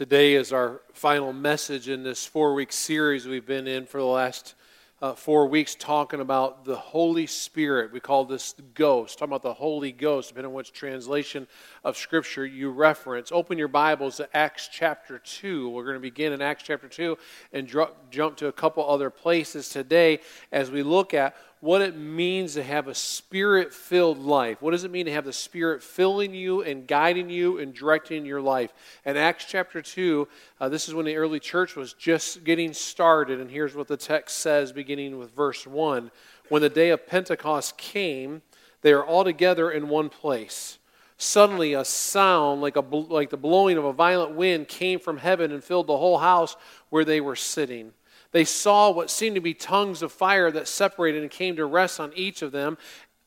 Today is our final message in this four week series we've been in for the last uh, four weeks, talking about the Holy Spirit. We call this the Ghost, talking about the Holy Ghost, depending on which translation of Scripture you reference. Open your Bibles to Acts chapter 2. We're going to begin in Acts chapter 2 and dr- jump to a couple other places today as we look at what it means to have a spirit filled life. What does it mean to have the Spirit filling you and guiding you and directing your life? In Acts chapter 2, uh, this is when the early church was just getting started, and here's what the text says beginning with verse 1. When the day of Pentecost came, they are all together in one place. Suddenly, a sound like, a, like the blowing of a violent wind came from heaven and filled the whole house where they were sitting. They saw what seemed to be tongues of fire that separated and came to rest on each of them.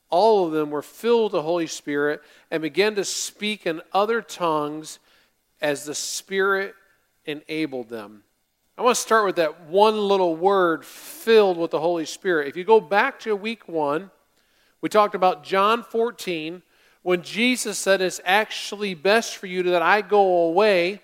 All of them were filled with the Holy Spirit and began to speak in other tongues as the Spirit enabled them. I want to start with that one little word, filled with the Holy Spirit. If you go back to week one, we talked about John 14 when Jesus said, It's actually best for you that I go away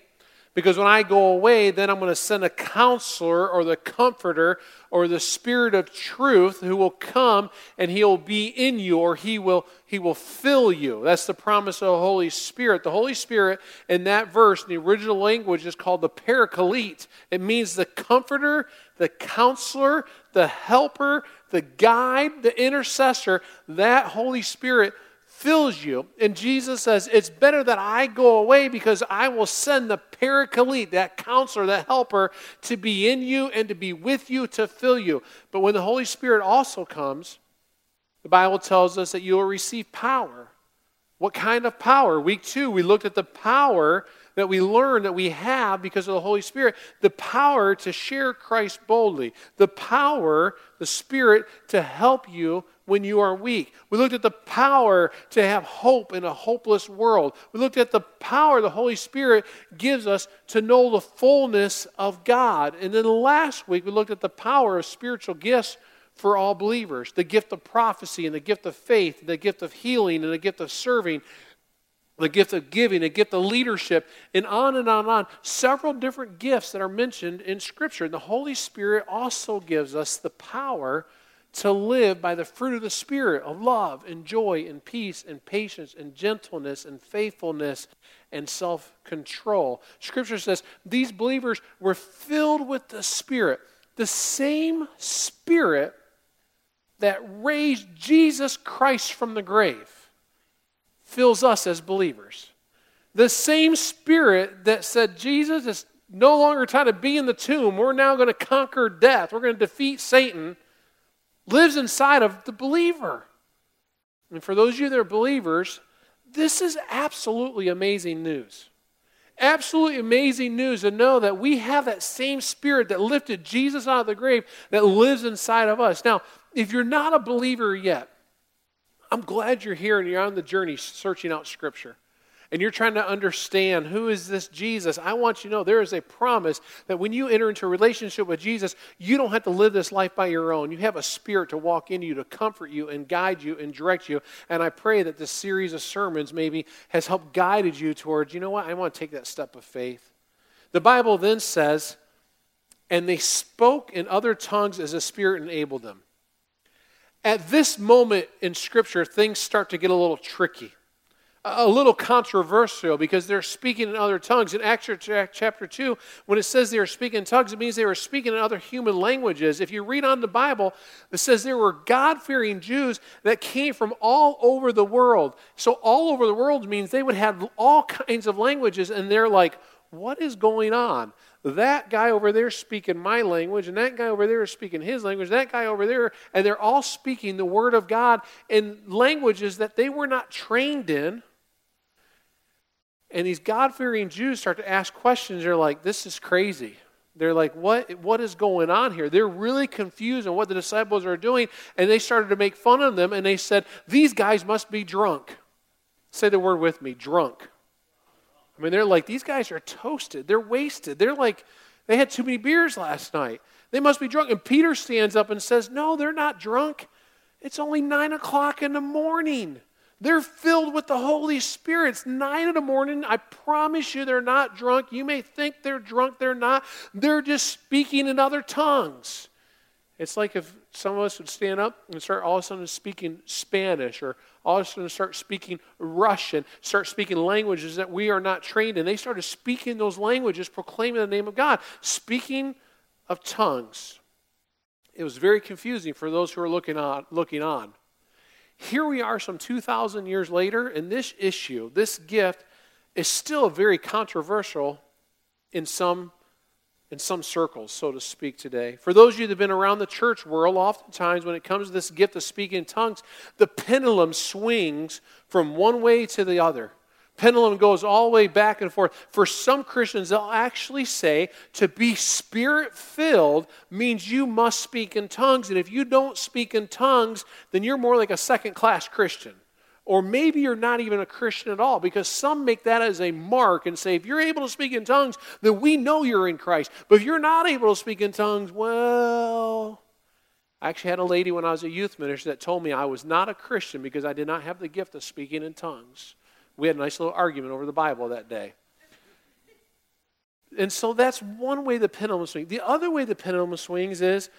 because when I go away, then I'm going to send a counselor or the comforter or the spirit of truth who will come and he'll be in you or he will he will fill you. That's the promise of the Holy Spirit. The Holy Spirit in that verse in the original language is called the paraclete. It means the comforter, the counselor, the helper, the guide, the intercessor. That Holy Spirit fills you. And Jesus says, It's better that I go away because I will send the paraclete, that counselor, that helper, to be in you and to be with you to fill you. But when the Holy Spirit also comes, the Bible tells us that you will receive power. What kind of power? Week two, we looked at the power that we learn that we have because of the Holy Spirit the power to share Christ boldly, the power, the Spirit to help you when you are weak. We looked at the power to have hope in a hopeless world. We looked at the power the Holy Spirit gives us to know the fullness of God. And then last week, we looked at the power of spiritual gifts for all believers the gift of prophecy, and the gift of faith, and the gift of healing, and the gift of serving. The gift of giving, the gift of leadership, and on and on and on. Several different gifts that are mentioned in Scripture. And the Holy Spirit also gives us the power to live by the fruit of the Spirit of love and joy and peace and patience and gentleness and faithfulness and self control. Scripture says these believers were filled with the Spirit, the same Spirit that raised Jesus Christ from the grave fills us as believers. The same Spirit that said Jesus is no longer trying to be in the tomb, we're now going to conquer death, we're going to defeat Satan lives inside of the believer. And for those of you that are believers, this is absolutely amazing news. Absolutely amazing news to know that we have that same spirit that lifted Jesus out of the grave that lives inside of us. Now, if you're not a believer yet, I'm glad you're here and you're on the journey searching out Scripture and you're trying to understand who is this Jesus, I want you to know there is a promise that when you enter into a relationship with Jesus, you don't have to live this life by your own. You have a spirit to walk in you, to comfort you and guide you and direct you. And I pray that this series of sermons maybe has helped guided you towards, you know what, I want to take that step of faith. The Bible then says, and they spoke in other tongues as the Spirit enabled them. At this moment in Scripture, things start to get a little tricky a little controversial because they're speaking in other tongues. In Acts chapter 2, when it says they were speaking in tongues, it means they were speaking in other human languages. If you read on the Bible, it says there were God fearing Jews that came from all over the world. So, all over the world means they would have all kinds of languages, and they're like, what is going on? That guy over there speaking my language, and that guy over there is speaking his language, that guy over there, and they're all speaking the Word of God in languages that they were not trained in and these God fearing Jews start to ask questions. They're like, this is crazy. They're like, what, what is going on here? They're really confused on what the disciples are doing. And they started to make fun of them. And they said, these guys must be drunk. Say the word with me drunk. I mean, they're like, these guys are toasted. They're wasted. They're like, they had too many beers last night. They must be drunk. And Peter stands up and says, no, they're not drunk. It's only nine o'clock in the morning. They're filled with the Holy Spirit. It's nine in the morning. I promise you they're not drunk. You may think they're drunk, they're not. They're just speaking in other tongues. It's like if some of us would stand up and start all of a sudden speaking Spanish or all of a sudden start speaking Russian, start speaking languages that we are not trained in. They started speaking those languages, proclaiming the name of God, speaking of tongues. It was very confusing for those who were looking on. Looking on. Here we are some 2,000 years later, and this issue, this gift, is still very controversial in some, in some circles, so to speak, today. For those of you that have been around the church world, oftentimes when it comes to this gift of speaking in tongues, the pendulum swings from one way to the other pendulum goes all the way back and forth. For some Christians, they'll actually say to be spirit filled means you must speak in tongues. And if you don't speak in tongues, then you're more like a second class Christian. Or maybe you're not even a Christian at all because some make that as a mark and say, if you're able to speak in tongues, then we know you're in Christ. But if you're not able to speak in tongues, well, I actually had a lady when I was a youth minister that told me I was not a Christian because I did not have the gift of speaking in tongues. We had a nice little argument over the Bible that day. And so that's one way the pendulum swings. The other way the pendulum swings is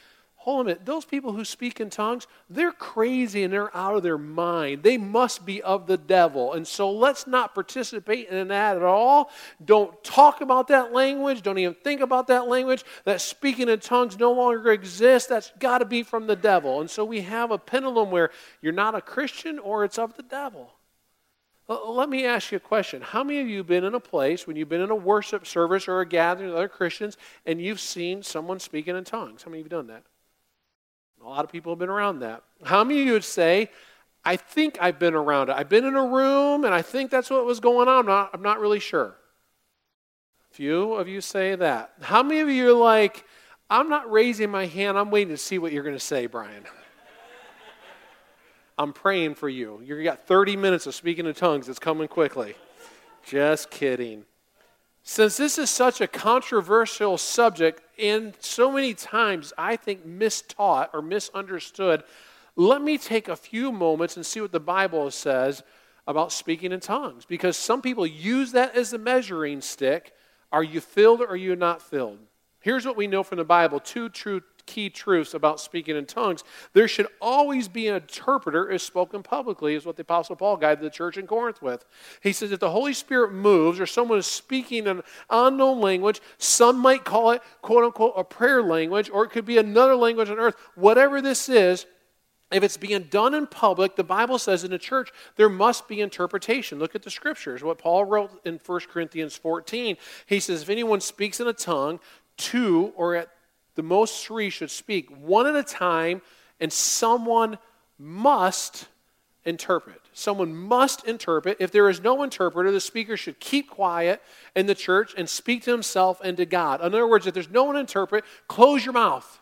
hold a minute, those people who speak in tongues, they're crazy and they're out of their mind. They must be of the devil. And so let's not participate in that at all. Don't talk about that language. Don't even think about that language. That speaking in tongues no longer exists. That's got to be from the devil. And so we have a pendulum where you're not a Christian or it's of the devil. Uh, let me ask you a question. How many of you have been in a place when you've been in a worship service or a gathering with other Christians and you've seen someone speaking in tongues? How many of you have done that? A lot of people have been around that. How many of you would say, I think I've been around it? I've been in a room and I think that's what was going on. I'm not, I'm not really sure. A few of you say that. How many of you are like, I'm not raising my hand, I'm waiting to see what you're going to say, Brian? I'm praying for you. You got 30 minutes of speaking in tongues. It's coming quickly. Just kidding. Since this is such a controversial subject and so many times I think mistaught or misunderstood, let me take a few moments and see what the Bible says about speaking in tongues. Because some people use that as a measuring stick. Are you filled or are you not filled? Here's what we know from the Bible two true key truths about speaking in tongues. There should always be an interpreter as spoken publicly, is what the Apostle Paul guided the church in Corinth with. He says if the Holy Spirit moves or someone is speaking an unknown language, some might call it, quote unquote, a prayer language, or it could be another language on earth. Whatever this is, if it's being done in public, the Bible says in the church, there must be interpretation. Look at the scriptures. What Paul wrote in 1 Corinthians 14. He says, If anyone speaks in a tongue, two or at the most three should speak one at a time, and someone must interpret. Someone must interpret. If there is no interpreter, the speaker should keep quiet in the church and speak to himself and to God. In other words, if there's no one to interpret, close your mouth.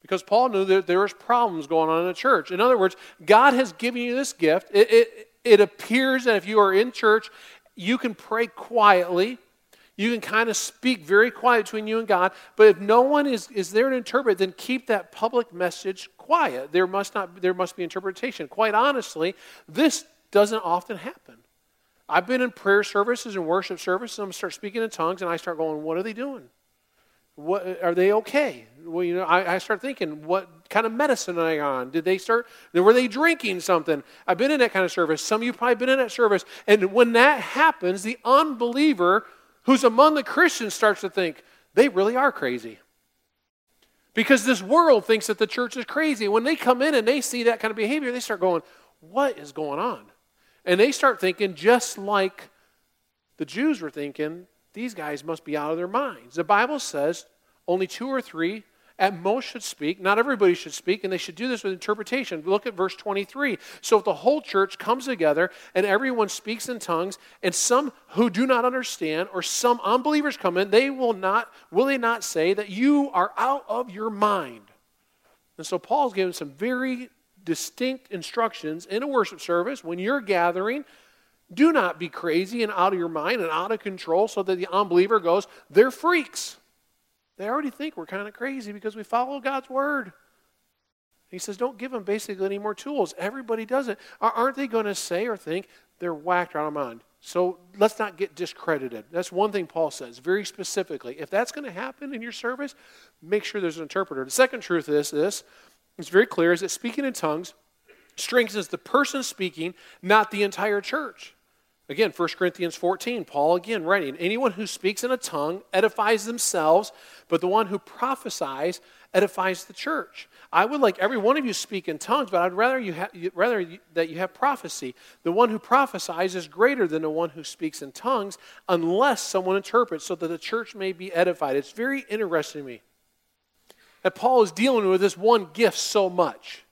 Because Paul knew that there was problems going on in the church. In other words, God has given you this gift. It, it, it appears that if you are in church, you can pray quietly you can kind of speak very quiet between you and God, but if no one is, is there to interpret, then keep that public message quiet. There must, not, there must be interpretation. Quite honestly, this doesn't often happen. I've been in prayer services and worship services, and I'm start speaking in tongues, and I start going, What are they doing? What, are they okay? Well, you know, I, I, start thinking, what kind of medicine are they on? Did they start, were they drinking something? I've been in that kind of service. Some of you probably been in that service. And when that happens, the unbeliever who's among the Christians starts to think they really are crazy. Because this world thinks that the church is crazy. When they come in and they see that kind of behavior, they start going, What is going on? And they start thinking, just like the Jews were thinking, these guys must be out of their minds. The Bible says only two or three at most should speak. Not everybody should speak, and they should do this with interpretation. Look at verse 23. So if the whole church comes together and everyone speaks in tongues, and some who do not understand or some unbelievers come in, they will not, will they not say that you are out of your mind? And so Paul's giving some very distinct instructions in a worship service when you're gathering. Do not be crazy and out of your mind and out of control so that the unbeliever goes, they're freaks. They already think we're kind of crazy because we follow God's word. He says, don't give them basically any more tools. Everybody does it. Aren't they going to say or think they're whacked out of mind? So let's not get discredited. That's one thing Paul says very specifically. If that's going to happen in your service, make sure there's an interpreter. The second truth is this it's very clear is that speaking in tongues strengthens the person speaking, not the entire church. Again, 1 Corinthians 14, Paul again writing, anyone who speaks in a tongue edifies themselves, but the one who prophesies edifies the church. I would like every one of you speak in tongues, but I'd rather, you ha- rather that you have prophecy. The one who prophesies is greater than the one who speaks in tongues, unless someone interprets, so that the church may be edified. It's very interesting to me that Paul is dealing with this one gift so much.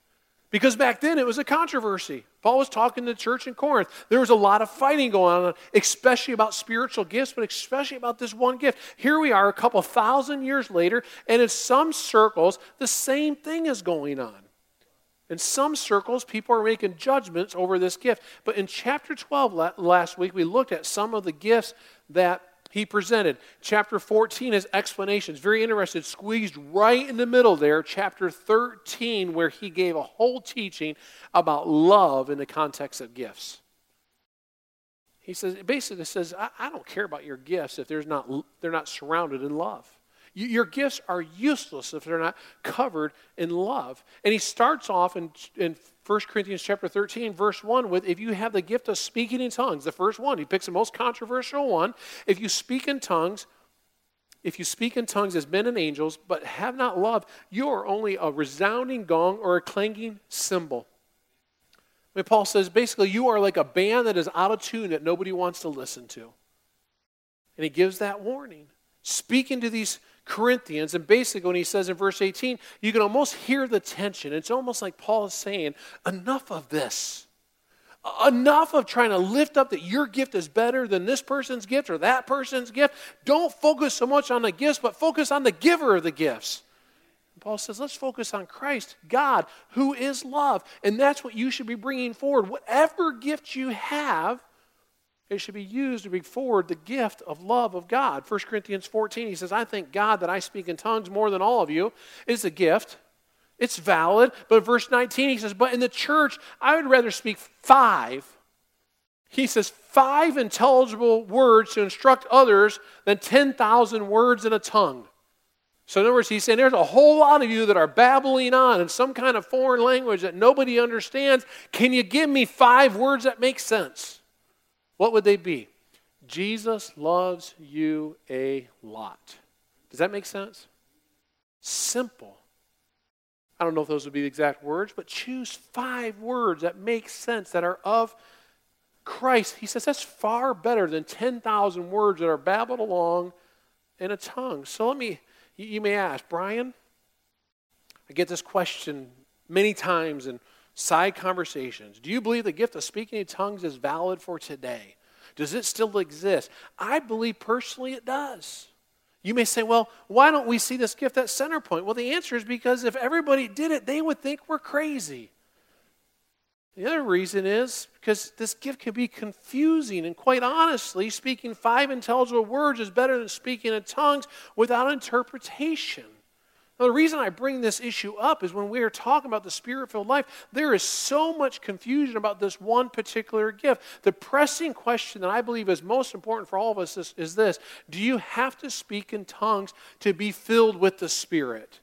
Because back then it was a controversy. Paul was talking to the church in Corinth. There was a lot of fighting going on, especially about spiritual gifts, but especially about this one gift. Here we are a couple thousand years later, and in some circles, the same thing is going on. In some circles, people are making judgments over this gift. But in chapter 12 last week, we looked at some of the gifts that he presented. Chapter 14 is explanations. Very interested, squeezed right in the middle there. Chapter 13, where he gave a whole teaching about love in the context of gifts. He says, basically says, I, I don't care about your gifts if there's not, they're not surrounded in love. Your gifts are useless if they're not covered in love. And he starts off in, in 1 Corinthians chapter 13, verse 1, with if you have the gift of speaking in tongues, the first one, he picks the most controversial one. If you speak in tongues, if you speak in tongues as men and angels, but have not love, you are only a resounding gong or a clanging cymbal. I mean, Paul says basically, you are like a band that is out of tune that nobody wants to listen to. And he gives that warning. Speaking to these Corinthians. And basically, when he says in verse 18, you can almost hear the tension. It's almost like Paul is saying, enough of this. Enough of trying to lift up that your gift is better than this person's gift or that person's gift. Don't focus so much on the gifts, but focus on the giver of the gifts. Paul says, let's focus on Christ, God, who is love. And that's what you should be bringing forward. Whatever gift you have, it should be used to bring forward the gift of love of God. 1 Corinthians 14, he says, I thank God that I speak in tongues more than all of you. It's a gift. It's valid. But verse 19, he says, But in the church, I would rather speak five. He says, five intelligible words to instruct others than 10,000 words in a tongue. So, in other words, he's saying there's a whole lot of you that are babbling on in some kind of foreign language that nobody understands. Can you give me five words that make sense? What would they be? Jesus loves you a lot. Does that make sense? Simple. I don't know if those would be the exact words, but choose five words that make sense, that are of Christ. He says that's far better than 10,000 words that are babbled along in a tongue. So let me, you may ask, Brian, I get this question many times in side conversations. Do you believe the gift of speaking in tongues is valid for today? Does it still exist? I believe personally it does. You may say, well, why don't we see this gift at center point? Well, the answer is because if everybody did it, they would think we're crazy. The other reason is because this gift can be confusing, and quite honestly, speaking five intelligible words is better than speaking in tongues without interpretation. Now, the reason I bring this issue up is when we are talking about the spirit filled life, there is so much confusion about this one particular gift. The pressing question that I believe is most important for all of us is, is this Do you have to speak in tongues to be filled with the Spirit?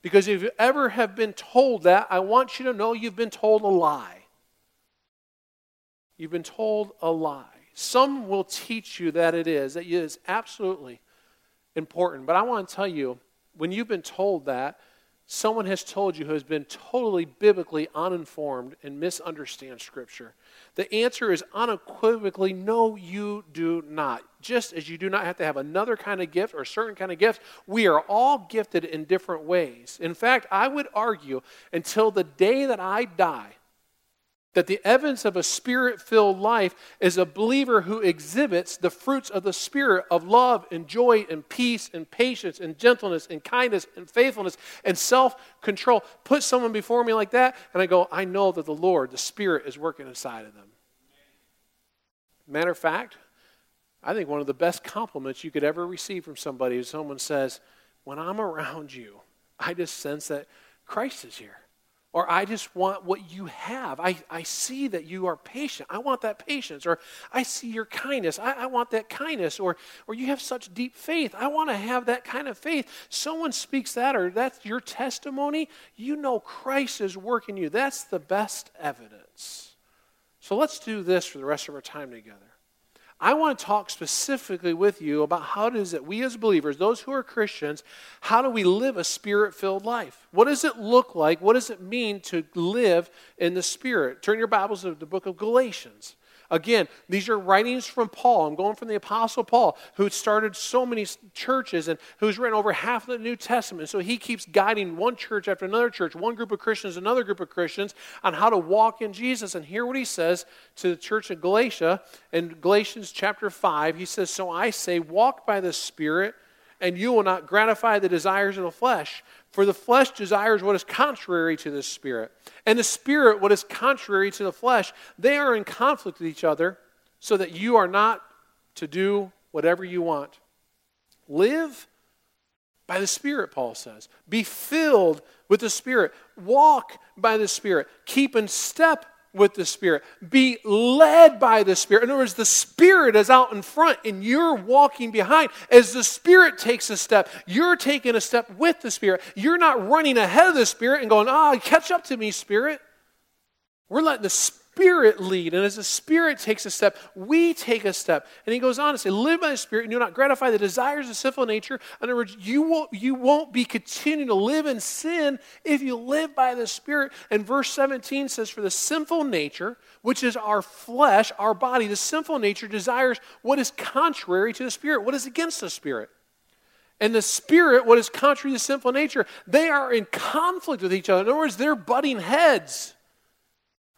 Because if you ever have been told that, I want you to know you've been told a lie. You've been told a lie. Some will teach you that it is, that it is absolutely important. But I want to tell you, when you've been told that, someone has told you who has been totally biblically uninformed and misunderstands Scripture. The answer is unequivocally no, you do not. Just as you do not have to have another kind of gift or certain kind of gift, we are all gifted in different ways. In fact, I would argue until the day that I die, that the evidence of a spirit filled life is a believer who exhibits the fruits of the Spirit of love and joy and peace and patience and gentleness and kindness and faithfulness and self control. Put someone before me like that, and I go, I know that the Lord, the Spirit, is working inside of them. Matter of fact, I think one of the best compliments you could ever receive from somebody is someone says, When I'm around you, I just sense that Christ is here. Or I just want what you have. I, I see that you are patient. I want that patience. Or I see your kindness. I, I want that kindness. Or, or you have such deep faith. I want to have that kind of faith. Someone speaks that, or that's your testimony. You know Christ is working you. That's the best evidence. So let's do this for the rest of our time together. I want to talk specifically with you about how it is that we as believers, those who are Christians, how do we live a spirit filled life? What does it look like? What does it mean to live in the Spirit? Turn your Bibles to the book of Galatians. Again, these are writings from Paul. I'm going from the Apostle Paul, who started so many churches and who's written over half of the New Testament. So he keeps guiding one church after another church, one group of Christians, another group of Christians, on how to walk in Jesus. And hear what he says to the church of Galatia in Galatians chapter 5. He says, So I say, walk by the Spirit, and you will not gratify the desires of the flesh. For the flesh desires what is contrary to the spirit, and the spirit what is contrary to the flesh. They are in conflict with each other, so that you are not to do whatever you want. Live by the Spirit, Paul says. Be filled with the Spirit. Walk by the Spirit. Keep in step with the Spirit. Be led by the Spirit. In other words, the Spirit is out in front and you're walking behind. As the Spirit takes a step, you're taking a step with the Spirit. You're not running ahead of the Spirit and going, ah, oh, catch up to me, Spirit. We're letting the Spirit lead. And as the Spirit takes a step, we take a step. And he goes on to say, Live by the Spirit and do not gratify the desires of sinful nature. In other words, you won't, you won't be continuing to live in sin if you live by the Spirit. And verse 17 says, For the sinful nature, which is our flesh, our body, the sinful nature desires what is contrary to the Spirit, what is against the Spirit. And the spirit, what is contrary to sinful nature, they are in conflict with each other. In other words, they're butting heads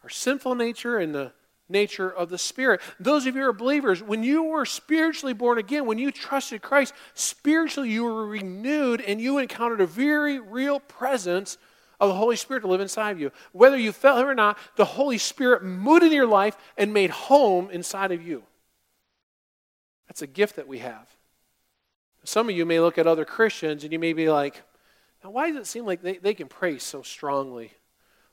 our sinful nature and the nature of the Spirit. Those of you who are believers, when you were spiritually born again, when you trusted Christ, spiritually you were renewed and you encountered a very real presence of the Holy Spirit to live inside of you. Whether you felt Him or not, the Holy Spirit moved into your life and made home inside of you. That's a gift that we have. Some of you may look at other Christians and you may be like, now why does it seem like they, they can pray so strongly?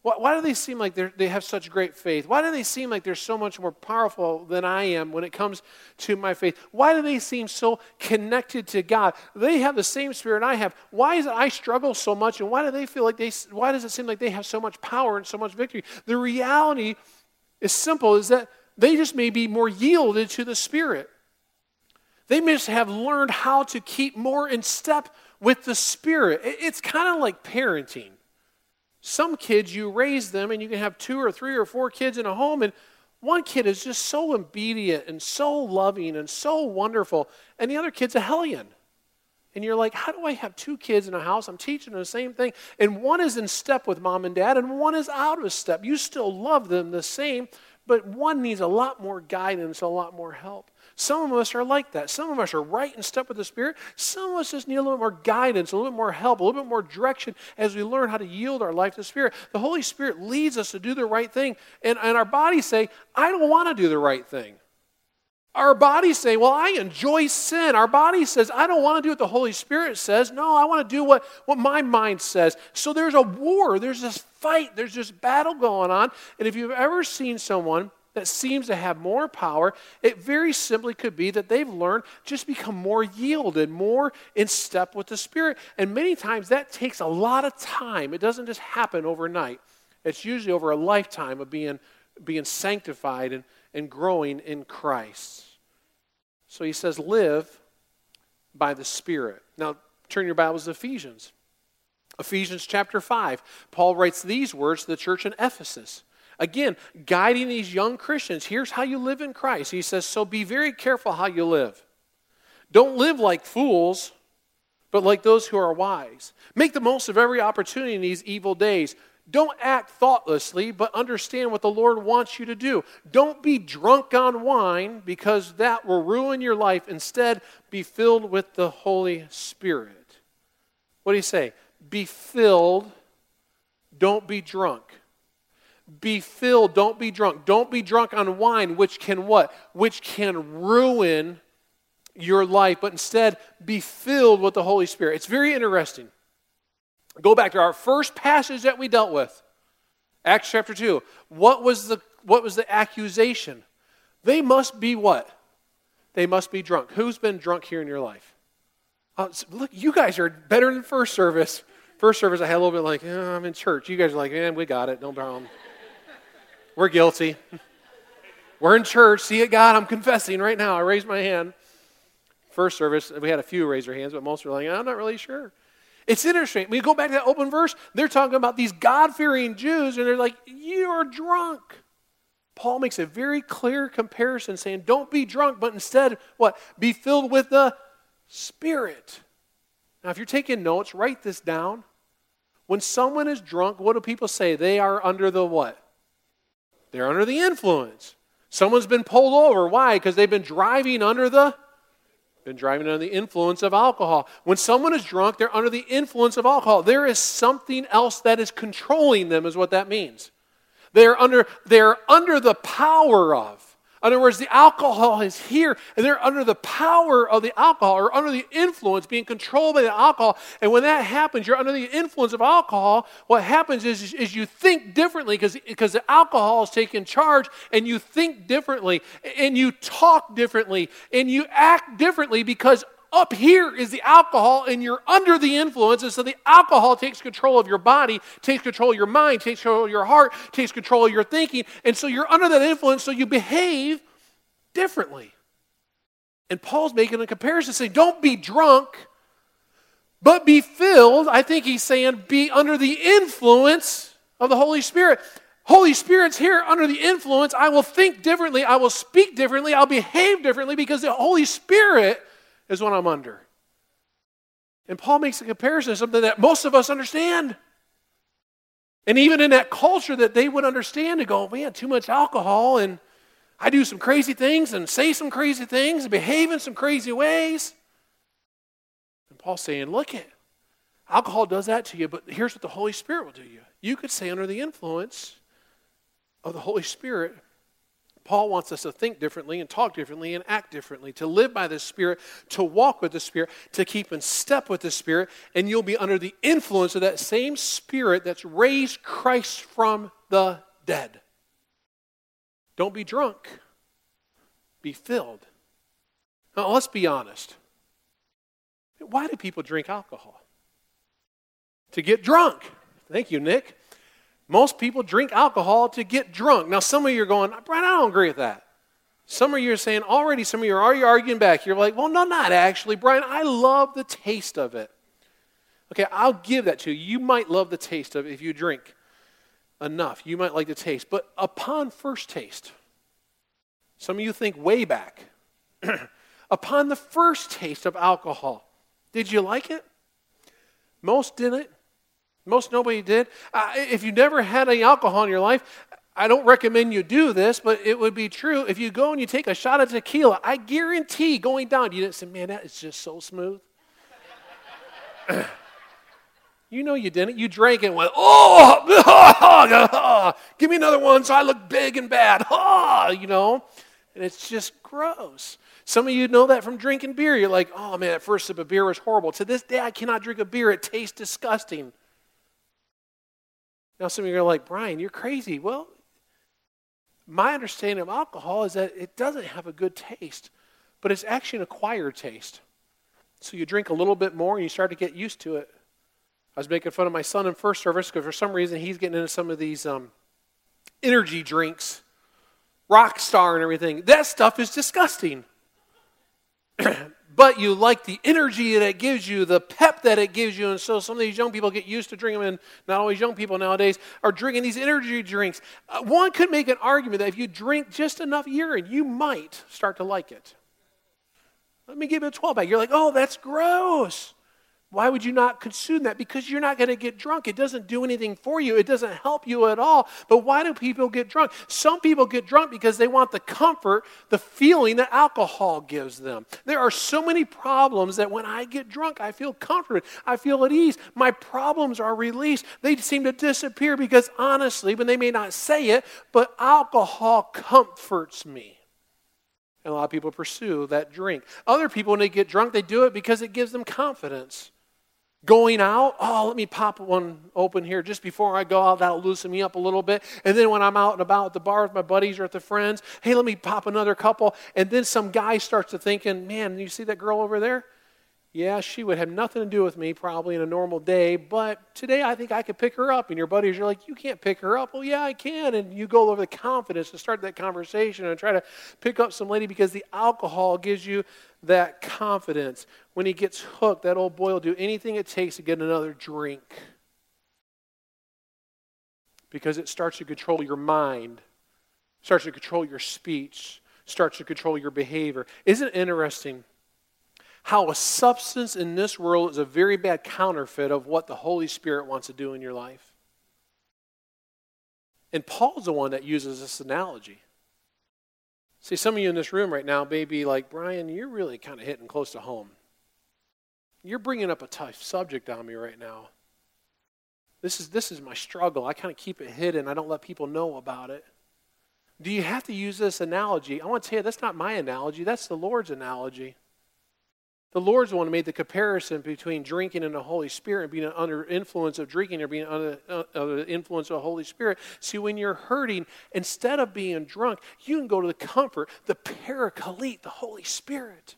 Why, why do they seem like they have such great faith? Why do they seem like they're so much more powerful than I am when it comes to my faith? Why do they seem so connected to God? They have the same spirit I have. Why is it I struggle so much? And why do they feel like they, why does it seem like they have so much power and so much victory? The reality is simple is that they just may be more yielded to the Spirit. They may just have learned how to keep more in step with the Spirit. It's kind of like parenting. Some kids, you raise them and you can have two or three or four kids in a home, and one kid is just so obedient and so loving and so wonderful, and the other kid's a hellion. And you're like, how do I have two kids in a house? I'm teaching them the same thing. And one is in step with mom and dad, and one is out of step. You still love them the same, but one needs a lot more guidance, a lot more help. Some of us are like that. Some of us are right in step with the Spirit. Some of us just need a little more guidance, a little bit more help, a little bit more direction as we learn how to yield our life to the Spirit. The Holy Spirit leads us to do the right thing, and, and our bodies say, I don't want to do the right thing. Our bodies say, Well, I enjoy sin. Our body says, I don't want to do what the Holy Spirit says. No, I want to do what, what my mind says. So there's a war, there's this fight, there's this battle going on. And if you've ever seen someone that seems to have more power, it very simply could be that they've learned just become more yielded, more in step with the Spirit. And many times that takes a lot of time. It doesn't just happen overnight. It's usually over a lifetime of being, being sanctified and, and growing in Christ. So he says, live by the Spirit. Now, turn your Bibles to Ephesians. Ephesians chapter 5. Paul writes these words to the church in Ephesus. Again, guiding these young Christians. Here's how you live in Christ. He says, So be very careful how you live. Don't live like fools, but like those who are wise. Make the most of every opportunity in these evil days. Don't act thoughtlessly, but understand what the Lord wants you to do. Don't be drunk on wine because that will ruin your life. Instead, be filled with the Holy Spirit. What do you say? Be filled, don't be drunk. Be filled, don't be drunk. Don't be drunk on wine, which can what? Which can ruin your life, but instead be filled with the Holy Spirit. It's very interesting. Go back to our first passage that we dealt with. Acts chapter 2. What was the, what was the accusation? They must be what? They must be drunk. Who's been drunk here in your life? Uh, look, you guys are better than first service. First service, I had a little bit like, oh, I'm in church. You guys are like, man, we got it. No problem. We're guilty. We're in church. See it, God. I'm confessing right now. I raised my hand. First service, we had a few raise their hands, but most were like, I'm not really sure. It's interesting. We go back to that open verse, they're talking about these God fearing Jews, and they're like, You're drunk. Paul makes a very clear comparison saying, Don't be drunk, but instead, what? Be filled with the Spirit. Now, if you're taking notes, write this down. When someone is drunk, what do people say? They are under the what? They're under the influence. Someone's been pulled over. Why? Because they've been driving under the been driving under the influence of alcohol. When someone is drunk, they're under the influence of alcohol. There is something else that is controlling them, is what that means. They're under, they're under the power of. In other words, the alcohol is here, and they're under the power of the alcohol or under the influence, being controlled by the alcohol. And when that happens, you're under the influence of alcohol. What happens is, is you think differently because the alcohol is taking charge, and you think differently, and you talk differently, and you act differently because up here is the alcohol and you're under the influence and so the alcohol takes control of your body takes control of your mind takes control of your heart takes control of your thinking and so you're under that influence so you behave differently and paul's making a comparison saying don't be drunk but be filled i think he's saying be under the influence of the holy spirit Holy Spirit's here under the influence. I will think differently. I will speak differently. I'll behave differently because the Holy Spirit is what I'm under. And Paul makes a comparison to something that most of us understand. And even in that culture that they would understand to go, man, too much alcohol and I do some crazy things and say some crazy things and behave in some crazy ways. And Paul's saying, look it, alcohol does that to you, but here's what the Holy Spirit will do you. You could say under the influence of the Holy Spirit Paul wants us to think differently and talk differently and act differently, to live by the Spirit, to walk with the Spirit, to keep in step with the Spirit, and you'll be under the influence of that same Spirit that's raised Christ from the dead. Don't be drunk, be filled. Now, let's be honest. Why do people drink alcohol? To get drunk. Thank you, Nick. Most people drink alcohol to get drunk. Now, some of you are going, Brian, I don't agree with that. Some of you are saying already, some of you are already arguing back. You're like, well, no, not actually. Brian, I love the taste of it. Okay, I'll give that to you. You might love the taste of it if you drink enough. You might like the taste. But upon first taste, some of you think way back, upon the first taste of alcohol, did you like it? Most didn't. Most nobody did. Uh, if you never had any alcohol in your life, I don't recommend you do this, but it would be true. If you go and you take a shot of tequila, I guarantee going down, you didn't say, man, that is just so smooth. you know you didn't. You drank it and went, oh, give me another one so I look big and bad. Oh, you know, and it's just gross. Some of you know that from drinking beer. You're like, oh man, that first sip of beer was horrible. To this day, I cannot drink a beer. It tastes disgusting. Now, some of you are like, Brian, you're crazy. Well, my understanding of alcohol is that it doesn't have a good taste, but it's actually an acquired taste. So you drink a little bit more and you start to get used to it. I was making fun of my son in first service because for some reason he's getting into some of these um, energy drinks, Rockstar and everything. That stuff is disgusting. but you like the energy that it gives you, the pep that it gives you. And so some of these young people get used to drinking them, and not always young people nowadays are drinking these energy drinks. Uh, one could make an argument that if you drink just enough urine, you might start to like it. Let me give you a 12 pack. You're like, oh, that's gross. Why would you not consume that? Because you're not going to get drunk. It doesn't do anything for you, it doesn't help you at all. But why do people get drunk? Some people get drunk because they want the comfort, the feeling that alcohol gives them. There are so many problems that when I get drunk, I feel comforted, I feel at ease. My problems are released. They seem to disappear because honestly, when they may not say it, but alcohol comforts me. And a lot of people pursue that drink. Other people, when they get drunk, they do it because it gives them confidence. Going out, oh, let me pop one open here just before I go out. That'll loosen me up a little bit. And then when I'm out and about at the bar with my buddies or at the friends, hey, let me pop another couple. And then some guy starts to thinking, man, you see that girl over there? Yeah, she would have nothing to do with me probably in a normal day, but today I think I could pick her up. And your buddies are like, You can't pick her up. Well, yeah, I can. And you go over the confidence to start that conversation and try to pick up some lady because the alcohol gives you that confidence. When he gets hooked, that old boy will do anything it takes to get another drink because it starts to control your mind, starts to control your speech, starts to control your behavior. Isn't it interesting? How a substance in this world is a very bad counterfeit of what the Holy Spirit wants to do in your life. And Paul's the one that uses this analogy. See, some of you in this room right now may be like, Brian, you're really kind of hitting close to home. You're bringing up a tough subject on me right now. This is, this is my struggle. I kind of keep it hidden. I don't let people know about it. Do you have to use this analogy? I want to tell you, that's not my analogy. That's the Lord's analogy. The Lord's one made the comparison between drinking and the Holy Spirit and being under influence of drinking or being under, uh, the influence of the Holy Spirit. See, when you're hurting, instead of being drunk, you can go to the comfort, the paraclete, the Holy Spirit.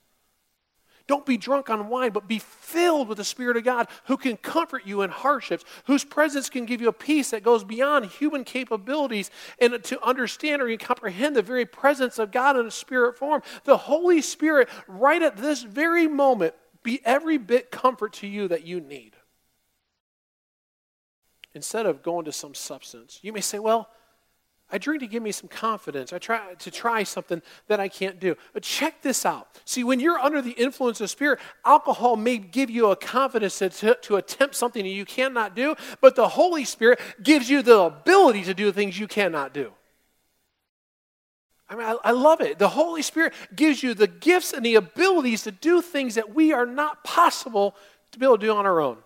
Don't be drunk on wine, but be filled with the Spirit of God who can comfort you in hardships, whose presence can give you a peace that goes beyond human capabilities and to understand or comprehend the very presence of God in a spirit form. The Holy Spirit, right at this very moment, be every bit comfort to you that you need. Instead of going to some substance, you may say, well, I drink to give me some confidence. I try to try something that I can't do. But check this out. See, when you're under the influence of spirit, alcohol may give you a confidence to, to, to, attempt something you cannot do, but the Holy Spirit gives you the ability to do things you cannot do. I mean, I, I love it. The Holy Spirit gives you the gifts and the abilities to do things that we are not possible to be able to do on our own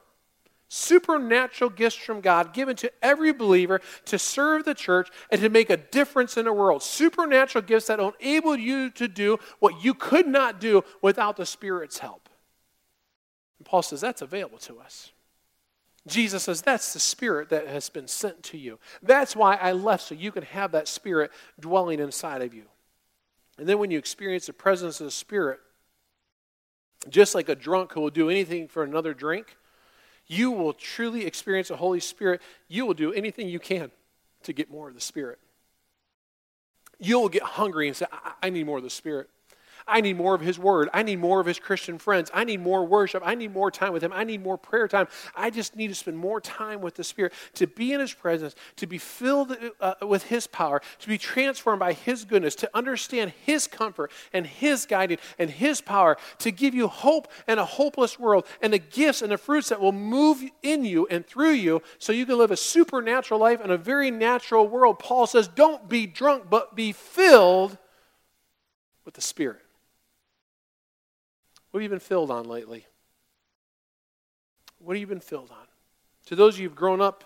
supernatural gifts from God given to every believer to serve the church and to make a difference in the world. Supernatural gifts that enable you to do what you could not do without the Spirit's help. And Paul says that's available to us. Jesus says that's the Spirit that has been sent to you. That's why I left, so you can have that Spirit dwelling inside of you. And then when you experience the presence of the Spirit, just like a drunk who will do anything for another drink, you will truly experience the Holy Spirit. You will do anything you can to get more of the Spirit. You will get hungry and say, I, I need more of the Spirit. I need more of His Word. I need more of His Christian friends. I need more worship. I need more time with Him. I need more prayer time. I just need to spend more time with the Spirit, to be in His presence, to be filled uh, with His power, to be transformed by His goodness, to understand His comfort and His guiding and His power, to give you hope in a hopeless world and the gifts and the fruits that will move in you and through you so you can live a supernatural life in a very natural world. Paul says, Don't be drunk, but be filled with the Spirit. What have you been filled on lately? What have you been filled on? To those who've grown up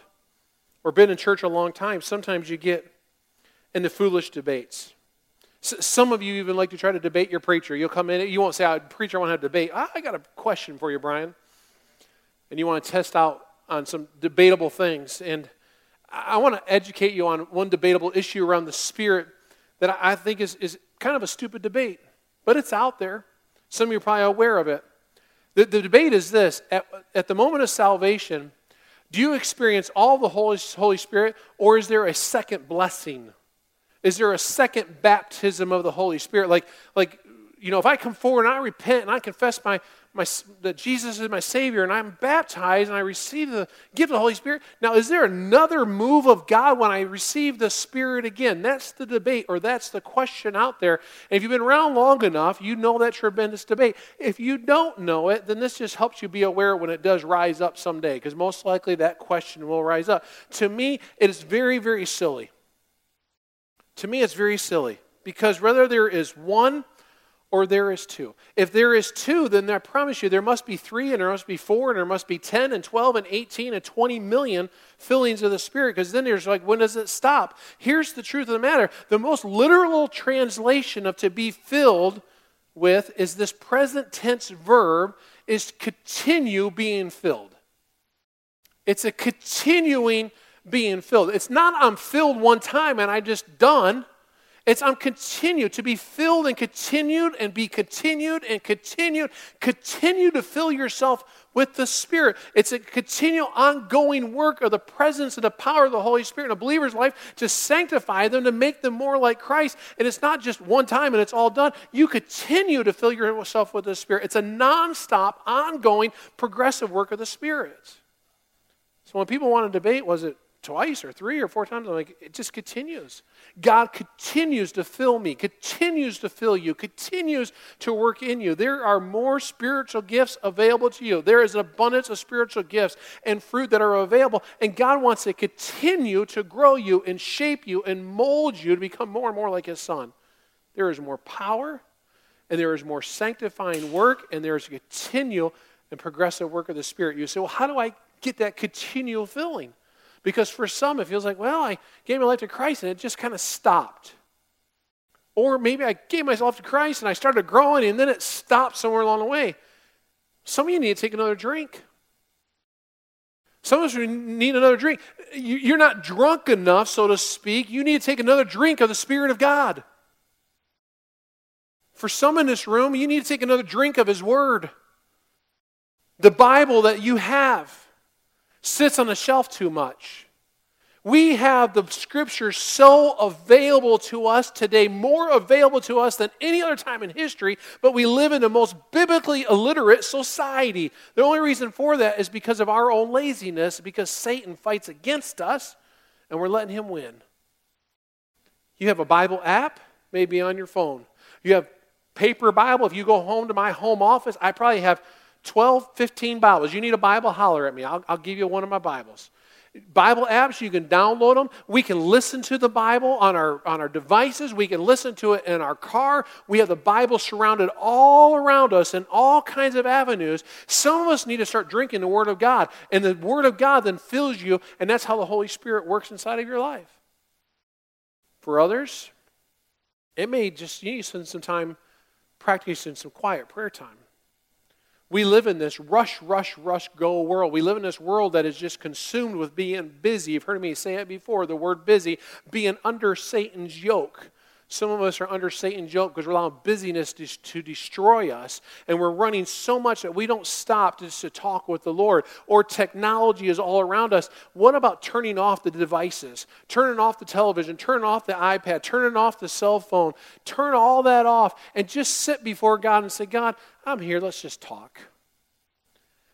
or been in church a long time, sometimes you get into foolish debates. some of you even like to try to debate your preacher. You'll come in, you won't say, oh, Preacher, I want to have a debate. Ah, I got a question for you, Brian. And you want to test out on some debatable things. And I want to educate you on one debatable issue around the Spirit that I think is, is kind of a stupid debate, but it's out there. Some of you are probably aware of it. The, the debate is this at, at the moment of salvation, do you experience all the Holy, Holy Spirit, or is there a second blessing? Is there a second baptism of the Holy Spirit? Like, like you know, if I come forward and I repent and I confess my, my, that Jesus is my Savior and I'm baptized and I receive the gift of the Holy Spirit, now is there another move of God when I receive the Spirit again? That's the debate or that's the question out there. And if you've been around long enough, you know that tremendous debate. If you don't know it, then this just helps you be aware when it does rise up someday because most likely that question will rise up. To me, it is very, very silly. To me, it's very silly because whether there is one or there is two. If there is two, then I promise you there must be three, and there must be four, and there must be 10, and 12, and 18, and 20 million fillings of the Spirit, because then there's like, when does it stop? Here's the truth of the matter the most literal translation of to be filled with is this present tense verb is continue being filled. It's a continuing being filled. It's not I'm filled one time and I just done. It's I'm continued to be filled and continued and be continued and continued. Continue to fill yourself with the Spirit. It's a continual, ongoing work of the presence and the power of the Holy Spirit in a believer's life to sanctify them, to make them more like Christ. And it's not just one time and it's all done. You continue to fill yourself with the Spirit. It's a nonstop, ongoing, progressive work of the Spirit. So when people want to debate, was it twice or three or four times. I'm like, it just continues. God continues to fill me, continues to fill you, continues to work in you. There are more spiritual gifts available to you. There is an abundance of spiritual gifts and fruit that are available, and God wants to continue to grow you and shape you and mold you to become more and more like His Son. There is more power, and there is more sanctifying work, and there is a continual and progressive work of the Spirit. You say, well, how do I get that continual filling? Because for some, it feels like, well, I gave my life to Christ and it just kind of stopped. Or maybe I gave myself to Christ and I started growing and then it stopped somewhere along the way. Some of you need to take another drink. Some of us need another drink. You're not drunk enough, so to speak. You need to take another drink of the Spirit of God. For some in this room, you need to take another drink of His Word. The Bible that you have sits on the shelf too much. We have the scriptures so available to us today, more available to us than any other time in history, but we live in the most biblically illiterate society. The only reason for that is because of our own laziness, because Satan fights against us, and we're letting him win. You have a Bible app, maybe on your phone. You have paper Bible. If you go home to my home office, I probably have 12, 15 Bibles. You need a Bible, holler at me. I'll, I'll give you one of my Bibles. Bible apps, you can download them. We can listen to the Bible on our, on our devices. We can listen to it in our car. We have the Bible surrounded all around us in all kinds of avenues. Some of us need to start drinking the Word of God, and the Word of God then fills you, and that's how the Holy Spirit works inside of your life. For others, it may just you need to spend some time practicing some quiet prayer time. We live in this rush, rush, rush, go world. We live in this world that is just consumed with being busy. You've heard me say it before the word busy, being under Satan's yoke. Some of us are under Satan's yoke because we're allowing busyness to, to, destroy us, and we're running so much that we don't stop just to talk with the Lord. Or technology is all around us. What about turning off the devices, turning off the television, turning off the iPad, turning off the cell phone? Turn all that off and just sit before God and say, God, I'm here. Let's just talk.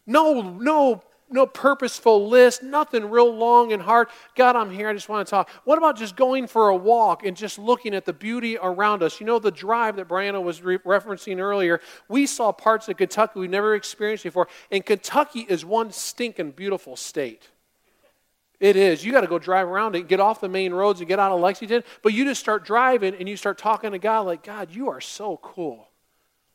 No, no no purposeful list, nothing real long and hard. God, I'm here. I just want to talk. What about just going for a walk and just looking at the beauty around us? You know, the drive that Brianna was re- referencing earlier, we saw parts of Kentucky we never experienced before. And Kentucky is one stinking beautiful state. It is. You got to go drive around it, get off the main roads and get out of Lexington. But you just start driving and you start talking to God like, God, you are so cool.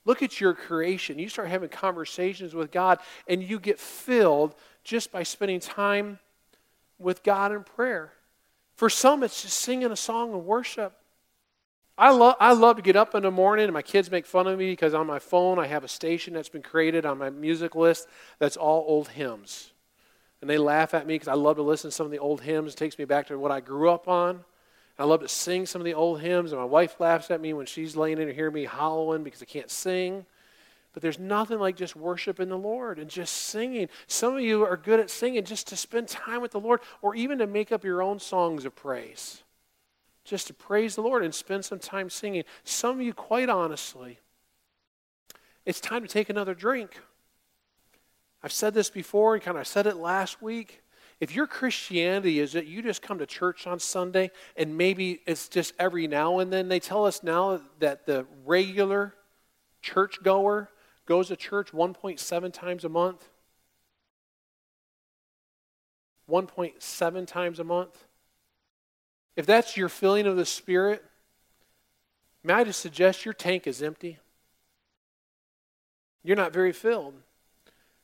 Look at your creation. You start having conversations with God, and you get filled just by spending time with God in prayer. For some, it's just singing a song of worship. I love, I love to get up in the morning, and my kids make fun of me because on my phone I have a station that's been created on my music list that's all old hymns. And they laugh at me because I love to listen to some of the old hymns. It takes me back to what I grew up on. I love to sing some of the old hymns, and my wife laughs at me when she's laying in hear me howling because I can't sing. But there's nothing like just worshiping the Lord and just singing. Some of you are good at singing just to spend time with the Lord or even to make up your own songs of praise. Just to praise the Lord and spend some time singing. Some of you, quite honestly, it's time to take another drink. I've said this before, and kind of said it last week. If your Christianity is that you just come to church on Sunday and maybe it's just every now and then, they tell us now that the regular churchgoer goes to church 1.7 times a month. 1.7 times a month. If that's your feeling of the Spirit, may I just suggest your tank is empty? You're not very filled.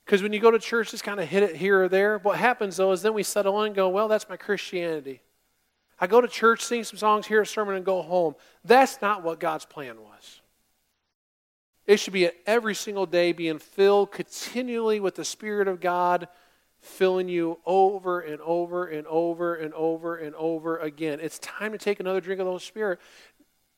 Because when you go to church, just kind of hit it here or there. What happens though is then we settle in and go, well, that's my Christianity. I go to church, sing some songs, hear a sermon, and go home. That's not what God's plan was. It should be every single day being filled continually with the Spirit of God filling you over and over and over and over and over again. It's time to take another drink of the Holy Spirit.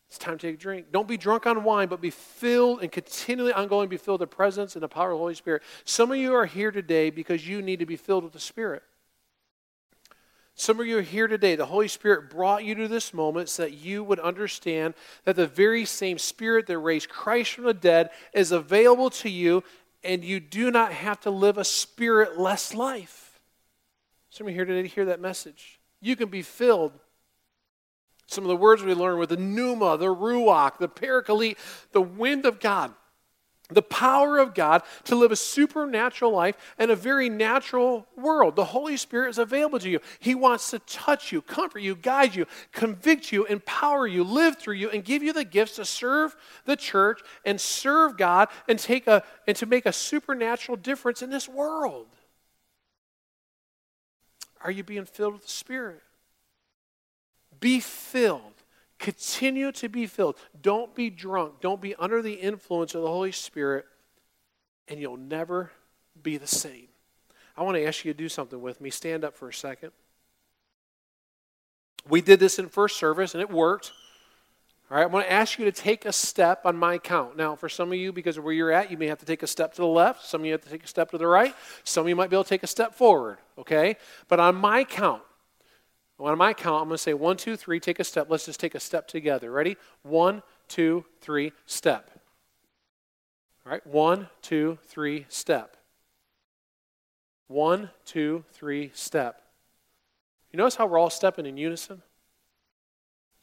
It's time to take a drink. Don't be drunk on wine, but be filled and continually ongoing be filled with the presence and the power of the Holy Spirit. Some of you are here today because you need to be filled with the Spirit. Some of you are here today. The Holy Spirit brought you to this moment so that you would understand that the very same Spirit that raised Christ from the dead is available to you, and you do not have to live a spirit less life. Some of you here today to hear that message. You can be filled some of the words we learned were the pneuma, the ruach, the paraclete, the wind of God, the power of God to live a supernatural life in a very natural world. The Holy Spirit is available to you. He wants to touch you, comfort you, guide you, convict you, empower you, live through you, and give you the gifts to serve the church and serve God and take a and to make a supernatural difference in this world. Are you being filled with the Spirit? Be filled. Continue to be filled. Don't be drunk. Don't be under the influence of the Holy Spirit, and you'll never be the same. I want to ask you to do something with me. Stand up for a second. We did this in first service, and it worked. All right, I'm going to ask you to take a step on my count. Now, for some of you, because of where you're at, you may have to take a step to the left. Some of you have to take a step to the right. Some of you might be able to take a step forward, okay? But on my count, on my count, I'm going to say one, two, three, take a step. Let's just take a step together. Ready? One, two, three, step. All right, one, two, three, step. One, two, three, step. You notice how we're all stepping in unison?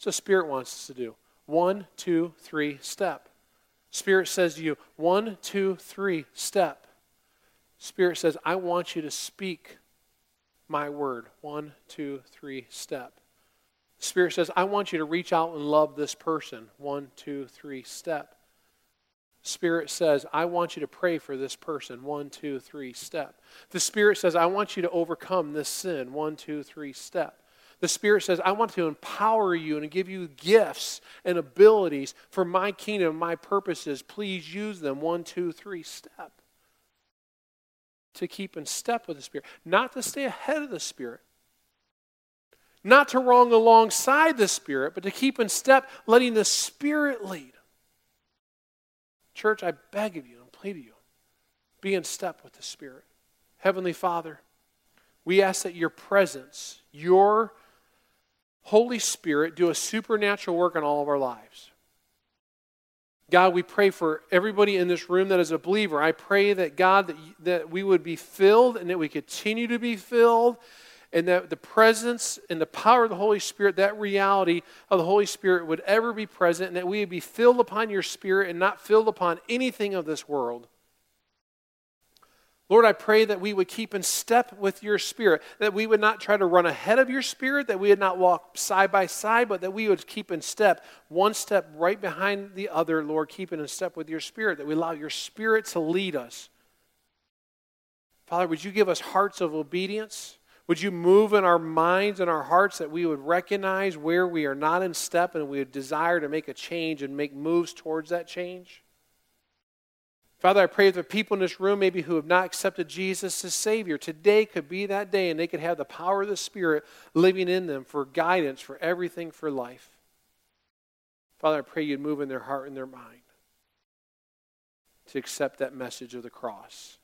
What Spirit wants us to do. One, two, three, step. Spirit says to you, one, two, three, step. Spirit says, I want you to speak my word. One, two, three, step. Spirit says, I want you to reach out and love this person. One, two, three, step. Spirit says, I want you to pray for this person. One, two, three, step. The Spirit says, I want you to overcome this sin. One, two, three, step. The Spirit says, I want to empower you and give you gifts and abilities for my kingdom, my purposes. Please use them. One, two, three, step to keep in step with the Spirit, not to stay ahead of the Spirit, not to wrong alongside the Spirit, but to keep in step, letting the Spirit lead. Church, I beg of you and plead of you, be in step with the Spirit. Heavenly Father, we ask that your presence, your Holy Spirit, do a supernatural work in all of our lives. God, we pray for everybody in this room that is a believer. I pray that, God, that, that we would be filled and that we continue to be filled, and that the presence and the power of the Holy Spirit, that reality of the Holy Spirit would ever be present, and that we would be filled upon your Spirit and not filled upon anything of this world. Lord, I pray that we would keep in step with your spirit, that we would not try to run ahead of your spirit, that we would not walk side by side, but that we would keep in step, one step right behind the other, Lord, keeping in step with your spirit, that we allow your spirit to lead us. Father, would you give us hearts of obedience? Would you move in our minds and our hearts that we would recognize where we are not in step and we would desire to make a change and make moves towards that change? Father, I pray for people in this room maybe who have not accepted Jesus as Savior. Today could be that day, and they could have the power of the Spirit living in them for guidance, for everything for life. Father, I pray you'd move in their heart and their mind to accept that message of the cross.